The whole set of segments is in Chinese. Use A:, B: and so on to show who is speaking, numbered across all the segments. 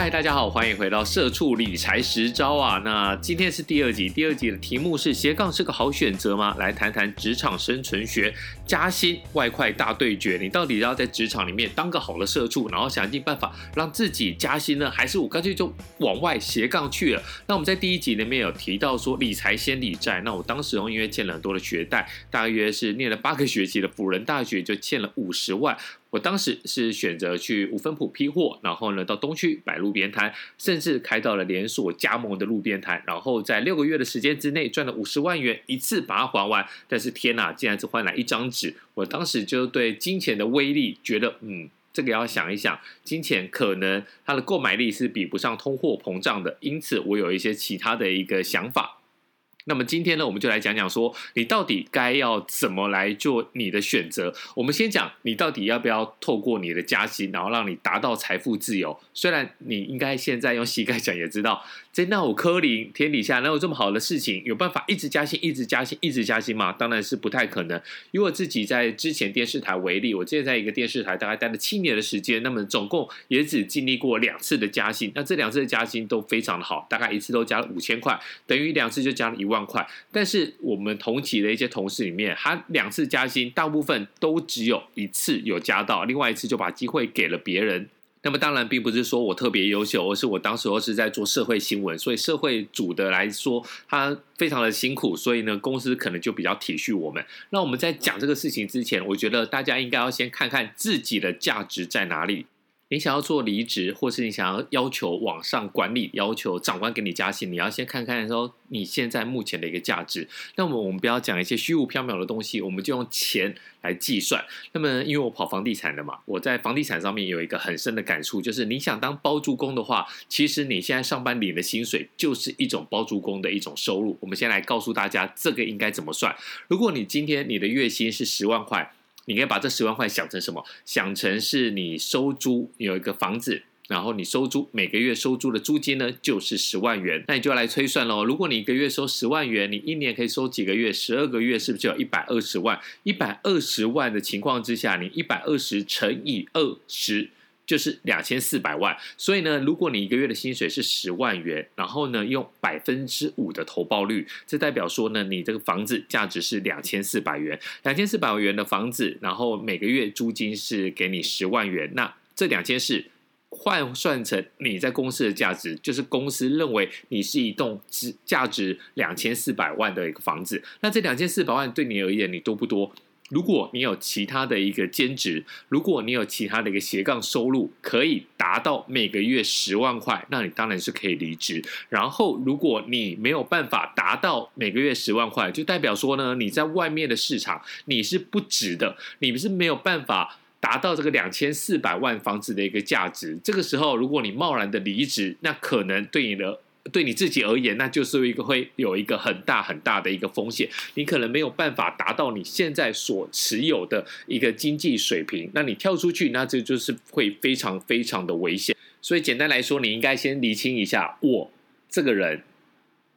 A: 嗨，大家好，欢迎回到社畜理财实招啊！那今天是第二集，第二集的题目是斜杠是个好选择吗？来谈谈职场生存学，加薪外快大对决，你到底要在职场里面当个好的社畜，然后想尽办法让自己加薪呢，还是我干脆就往外斜杠去了？那我们在第一集里面有提到说理财先理债，那我当时因为欠了很多的学贷，大约是念了八个学期的辅仁大学就欠了五十万。我当时是选择去五分埔批货，然后呢到东区摆路边摊，甚至开到了连锁加盟的路边摊，然后在六个月的时间之内赚了五十万元，一次把它还完。但是天哪，竟然只换来一张纸！我当时就对金钱的威力觉得，嗯，这个要想一想，金钱可能它的购买力是比不上通货膨胀的，因此我有一些其他的一个想法。那么今天呢，我们就来讲讲说，你到底该要怎么来做你的选择。我们先讲，你到底要不要透过你的加薪，然后让你达到财富自由？虽然你应该现在用膝盖讲也知道，在那我科林天底下能有这么好的事情？有办法一直加薪、一直加薪、一直加薪吗？当然是不太可能。以我自己在之前电视台为例，我之前在一个电视台大概待了七年的时间，那么总共也只经历过两次的加薪。那这两次的加薪都非常的好，大概一次都加了五千块，等于两次就加了一万。块，但是我们同期的一些同事里面，他两次加薪，大部分都只有一次有加到，另外一次就把机会给了别人。那么当然并不是说我特别优秀，而是我当时候是在做社会新闻，所以社会组的来说，他非常的辛苦，所以呢，公司可能就比较体恤我们。那我们在讲这个事情之前，我觉得大家应该要先看看自己的价值在哪里。你想要做离职，或是你想要要求往上管理，要求长官给你加薪，你要先看看说你现在目前的一个价值。那么我们不要讲一些虚无缥缈的东西，我们就用钱来计算。那么因为我跑房地产的嘛，我在房地产上面有一个很深的感触，就是你想当包租公的话，其实你现在上班领的薪水就是一种包租公的一种收入。我们先来告诉大家这个应该怎么算。如果你今天你的月薪是十万块。你可以把这十万块想成什么？想成是你收租有一个房子，然后你收租每个月收租的租金呢，就是十万元。那你就要来推算喽。如果你一个月收十万元，你一年可以收几个月？十二个月是不是就有一百二十万？一百二十万的情况之下，你一百二十乘以二十。就是两千四百万，所以呢，如果你一个月的薪水是十万元，然后呢，用百分之五的投报率，这代表说呢，你这个房子价值是两千四百元，两千四百万元的房子，然后每个月租金是给你十万元，那这两千四换算成你在公司的价值，就是公司认为你是一栋值价值两千四百万的一个房子，那这两千四百万对你而言，你多不多？如果你有其他的一个兼职，如果你有其他的一个斜杠收入，可以达到每个月十万块，那你当然是可以离职。然后，如果你没有办法达到每个月十万块，就代表说呢，你在外面的市场你是不值的，你是没有办法达到这个两千四百万房子的一个价值。这个时候，如果你贸然的离职，那可能对你的。对你自己而言，那就是一个会有一个很大很大的一个风险，你可能没有办法达到你现在所持有的一个经济水平。那你跳出去，那这就是会非常非常的危险。所以简单来说，你应该先理清一下，我这个人。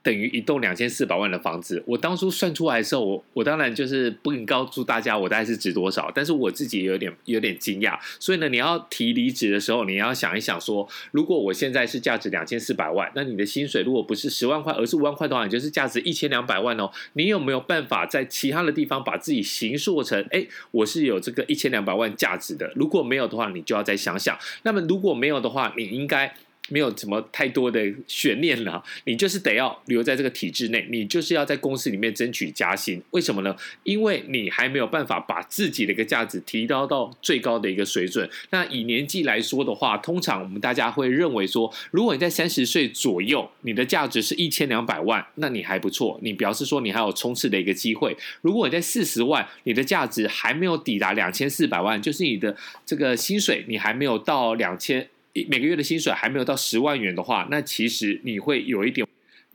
A: 等于一栋两千四百万的房子，我当初算出来的时候，我我当然就是不能告诉大家我大概是值多少，但是我自己有点有点惊讶。所以呢，你要提离职的时候，你要想一想说，如果我现在是价值两千四百万，那你的薪水如果不是十万块，而是五万块的话，你就是价值一千两百万哦。你有没有办法在其他的地方把自己形塑成，哎，我是有这个一千两百万价值的？如果没有的话，你就要再想想。那么如果没有的话，你应该。没有什么太多的悬念了，你就是得要留在这个体制内，你就是要在公司里面争取加薪。为什么呢？因为你还没有办法把自己的一个价值提高到最高的一个水准。那以年纪来说的话，通常我们大家会认为说，如果你在三十岁左右，你的价值是一千两百万，那你还不错，你表示说你还有冲刺的一个机会。如果你在四十万，你的价值还没有抵达两千四百万，就是你的这个薪水你还没有到两千。每个月的薪水还没有到十万元的话，那其实你会有一点。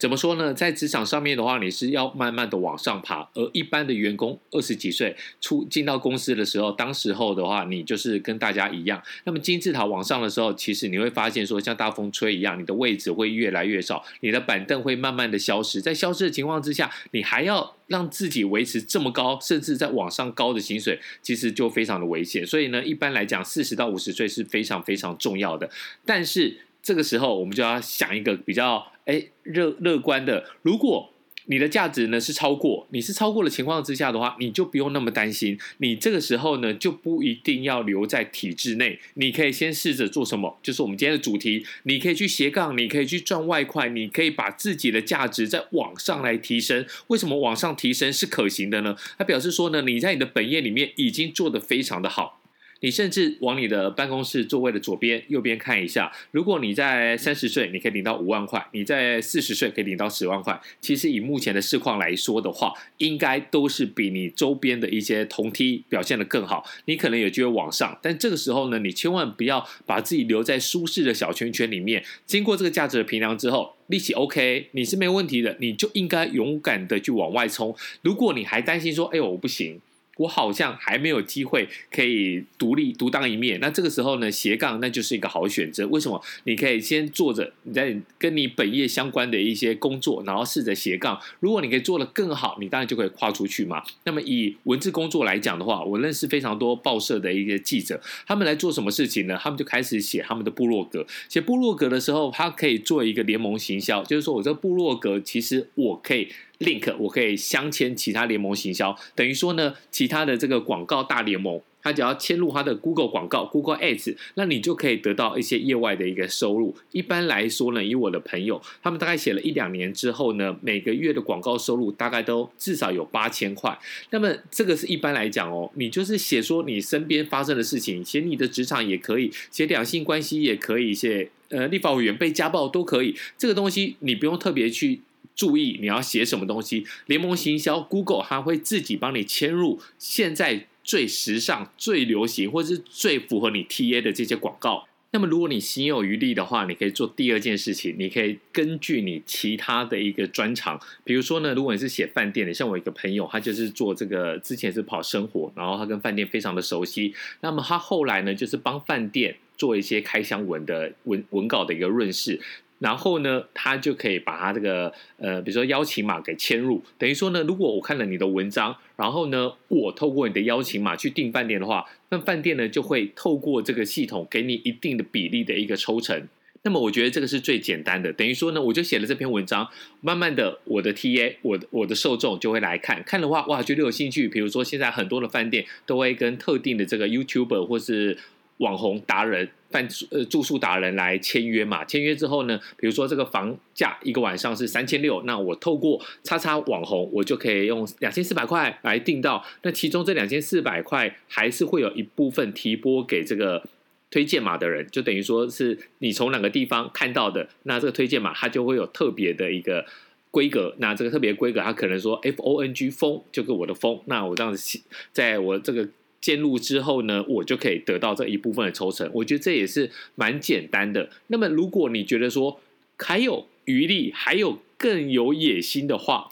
A: 怎么说呢？在职场上面的话，你是要慢慢的往上爬。而一般的员工二十几岁出进到公司的时候，当时候的话，你就是跟大家一样。那么金字塔往上的时候，其实你会发现说，像大风吹一样，你的位置会越来越少，你的板凳会慢慢的消失。在消失的情况之下，你还要让自己维持这么高，甚至在往上高的薪水，其实就非常的危险。所以呢，一般来讲，四十到五十岁是非常非常重要的。但是这个时候我们就要想一个比较哎乐乐观的，如果。你的价值呢是超过，你是超过的情况之下的话，你就不用那么担心。你这个时候呢就不一定要留在体制内，你可以先试着做什么？就是我们今天的主题，你可以去斜杠，你可以去赚外快，你可以把自己的价值在往上来提升。为什么往上提升是可行的呢？它表示说呢，你在你的本业里面已经做得非常的好。你甚至往你的办公室座位的左边、右边看一下。如果你在三十岁，你可以领到五万块；你在四十岁可以领到十万块。其实以目前的市况来说的话，应该都是比你周边的一些同梯表现的更好。你可能有机会往上，但这个时候呢，你千万不要把自己留在舒适的小圈圈里面。经过这个价值的平量之后，力气 OK，你是没问题的，你就应该勇敢的去往外冲。如果你还担心说，哎呦我不行。我好像还没有机会可以独立独当一面，那这个时候呢，斜杠那就是一个好选择。为什么？你可以先做着你在跟你本业相关的一些工作，然后试着斜杠。如果你可以做得更好，你当然就可以跨出去嘛。那么以文字工作来讲的话，我认识非常多报社的一些记者，他们来做什么事情呢？他们就开始写他们的部落格。写部落格的时候，他可以做一个联盟行销，就是说我这部落格其实我可以。Link 我可以镶嵌其他联盟行销，等于说呢，其他的这个广告大联盟，它只要嵌入它的 Google 广告 Google Ads，那你就可以得到一些业外的一个收入。一般来说呢，以我的朋友，他们大概写了一两年之后呢，每个月的广告收入大概都至少有八千块。那么这个是一般来讲哦，你就是写说你身边发生的事情，写你的职场也可以，写两性关系也可以，写呃立法委员被家暴都可以。这个东西你不用特别去。注意你要写什么东西，联盟行销 Google 它会自己帮你嵌入现在最时尚、最流行或是最符合你 TA 的这些广告。那么如果你心有余力的话，你可以做第二件事情，你可以根据你其他的一个专长，比如说呢，如果你是写饭店的，像我一个朋友，他就是做这个，之前是跑生活，然后他跟饭店非常的熟悉，那么他后来呢，就是帮饭店做一些开箱文的文文稿的一个润饰。然后呢，他就可以把他这个呃，比如说邀请码给嵌入，等于说呢，如果我看了你的文章，然后呢，我透过你的邀请码去订饭店的话，那饭店呢就会透过这个系统给你一定的比例的一个抽成。那么我觉得这个是最简单的，等于说呢，我就写了这篇文章，慢慢的我的 TA，我的我的受众就会来看，看的话哇，觉得有兴趣。比如说现在很多的饭店都会跟特定的这个 YouTuber 或是网红达人。办呃住宿达人来签约嘛？签约之后呢，比如说这个房价一个晚上是三千六，那我透过叉叉网红，我就可以用两千四百块来订到。那其中这两千四百块还是会有一部分提拨给这个推荐码的人，就等于说是你从哪个地方看到的，那这个推荐码它就会有特别的一个规格。那这个特别规格，它可能说 F O N G 风就跟我的风，那我这样子在我这个。建入之后呢，我就可以得到这一部分的抽成。我觉得这也是蛮简单的。那么，如果你觉得说还有余力，还有更有野心的话，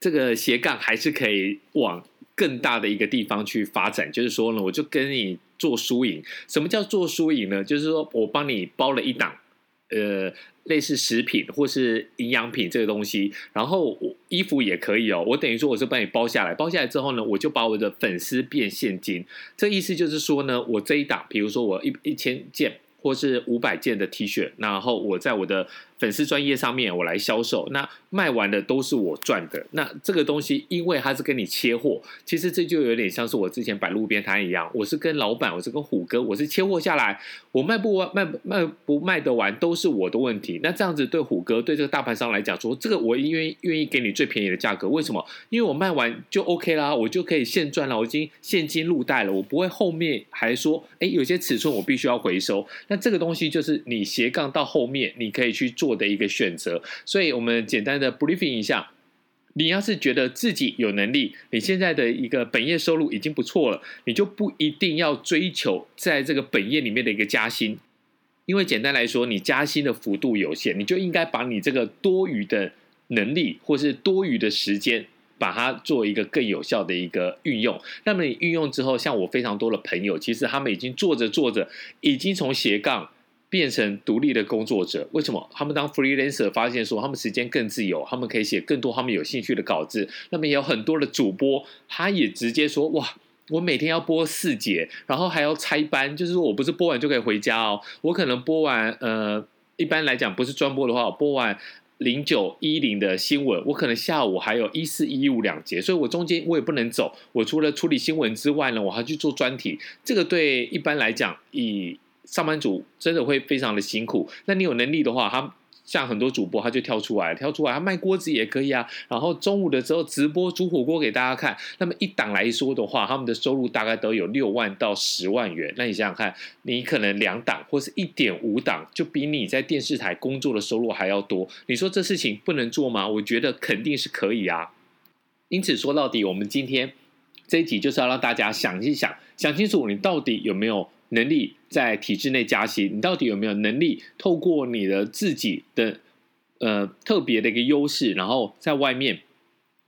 A: 这个斜杠还是可以往更大的一个地方去发展。就是说呢，我就跟你做输赢。什么叫做输赢呢？就是说我帮你包了一档，呃。类似食品或是营养品这个东西，然后我衣服也可以哦。我等于说我是帮你包下来，包下来之后呢，我就把我的粉丝变现金。这意思就是说呢，我这一档，比如说我一一千件或是五百件的 T 恤，然后我在我的。粉丝专业上面我来销售，那卖完的都是我赚的。那这个东西，因为它是跟你切货，其实这就有点像是我之前摆路边摊一样，我是跟老板，我是跟虎哥，我是切货下来，我卖不完，卖卖不卖得完都是我的问题。那这样子对虎哥对这个大盘商来讲说，这个我愿意愿意给你最便宜的价格，为什么？因为我卖完就 OK 啦，我就可以现赚了，我已经现金入袋了，我不会后面还说，哎，有些尺寸我必须要回收。那这个东西就是你斜杠到后面，你可以去做。做的一个选择，所以我们简单的 briefing 一下。你要是觉得自己有能力，你现在的一个本业收入已经不错了，你就不一定要追求在这个本业里面的一个加薪，因为简单来说，你加薪的幅度有限，你就应该把你这个多余的能力或是多余的时间，把它做一个更有效的一个运用。那么你运用之后，像我非常多的朋友，其实他们已经做着做着，已经从斜杠。变成独立的工作者，为什么他们当 freelancer 发现说他们时间更自由，他们可以写更多他们有兴趣的稿子？那么也有很多的主播，他也直接说：哇，我每天要播四节，然后还要拆班，就是说我不是播完就可以回家哦，我可能播完呃一般来讲不是专播的话，我播完零九一零的新闻，我可能下午还有一四一五两节，所以我中间我也不能走。我除了处理新闻之外呢，我还去做专题。这个对一般来讲，以上班族真的会非常的辛苦。那你有能力的话，他。像很多主播，他就跳出来，跳出来，他卖锅子也可以啊。然后中午的时候直播煮火锅给大家看。那么一档来说的话，他们的收入大概都有六万到十万元。那你想想看，你可能两档或是一点五档，就比你在电视台工作的收入还要多。你说这事情不能做吗？我觉得肯定是可以啊。因此说到底，我们今天这一集就是要让大家想一想，想清楚你到底有没有。能力在体制内加薪，你到底有没有能力透过你的自己的呃特别的一个优势，然后在外面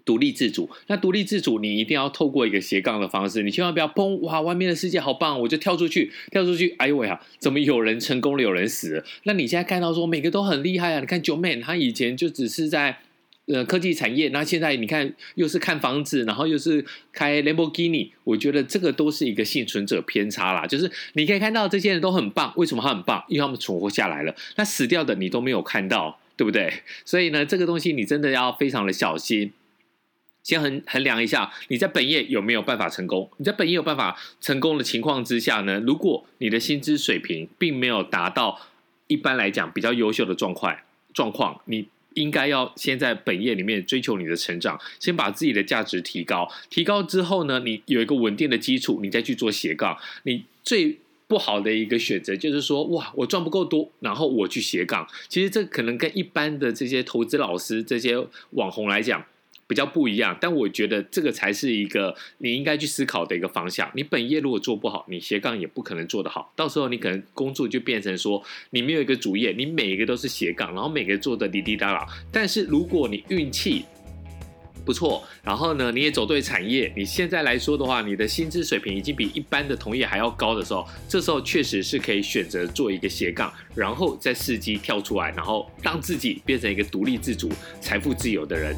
A: 独立自主？那独立自主，你一定要透过一个斜杠的方式，你千万不要砰哇，外面的世界好棒，我就跳出去，跳出去，哎呦喂啊，怎么有人成功了，有人死了？那你现在看到说每个都很厉害啊？你看九妹，她以前就只是在。呃，科技产业，那现在你看，又是看房子，然后又是开兰博基尼，我觉得这个都是一个幸存者偏差啦。就是你可以看到这些人都很棒，为什么他很棒？因为他们存活下来了。那死掉的你都没有看到，对不对？所以呢，这个东西你真的要非常的小心，先衡衡量一下你在本业有没有办法成功。你在本业有办法成功的情况之下呢，如果你的薪资水平并没有达到一般来讲比较优秀的状况状况，你。应该要先在本业里面追求你的成长，先把自己的价值提高。提高之后呢，你有一个稳定的基础，你再去做斜杠。你最不好的一个选择就是说，哇，我赚不够多，然后我去斜杠。其实这可能跟一般的这些投资老师、这些网红来讲。比较不一样，但我觉得这个才是一个你应该去思考的一个方向。你本业如果做不好，你斜杠也不可能做得好。到时候你可能工作就变成说，你没有一个主业，你每一个都是斜杠，然后每个做的滴滴答答。但是如果你运气不错，然后呢你也走对产业，你现在来说的话，你的薪资水平已经比一般的同业还要高的时候，这时候确实是可以选择做一个斜杠，然后再伺机跳出来，然后让自己变成一个独立自主、财富自由的人。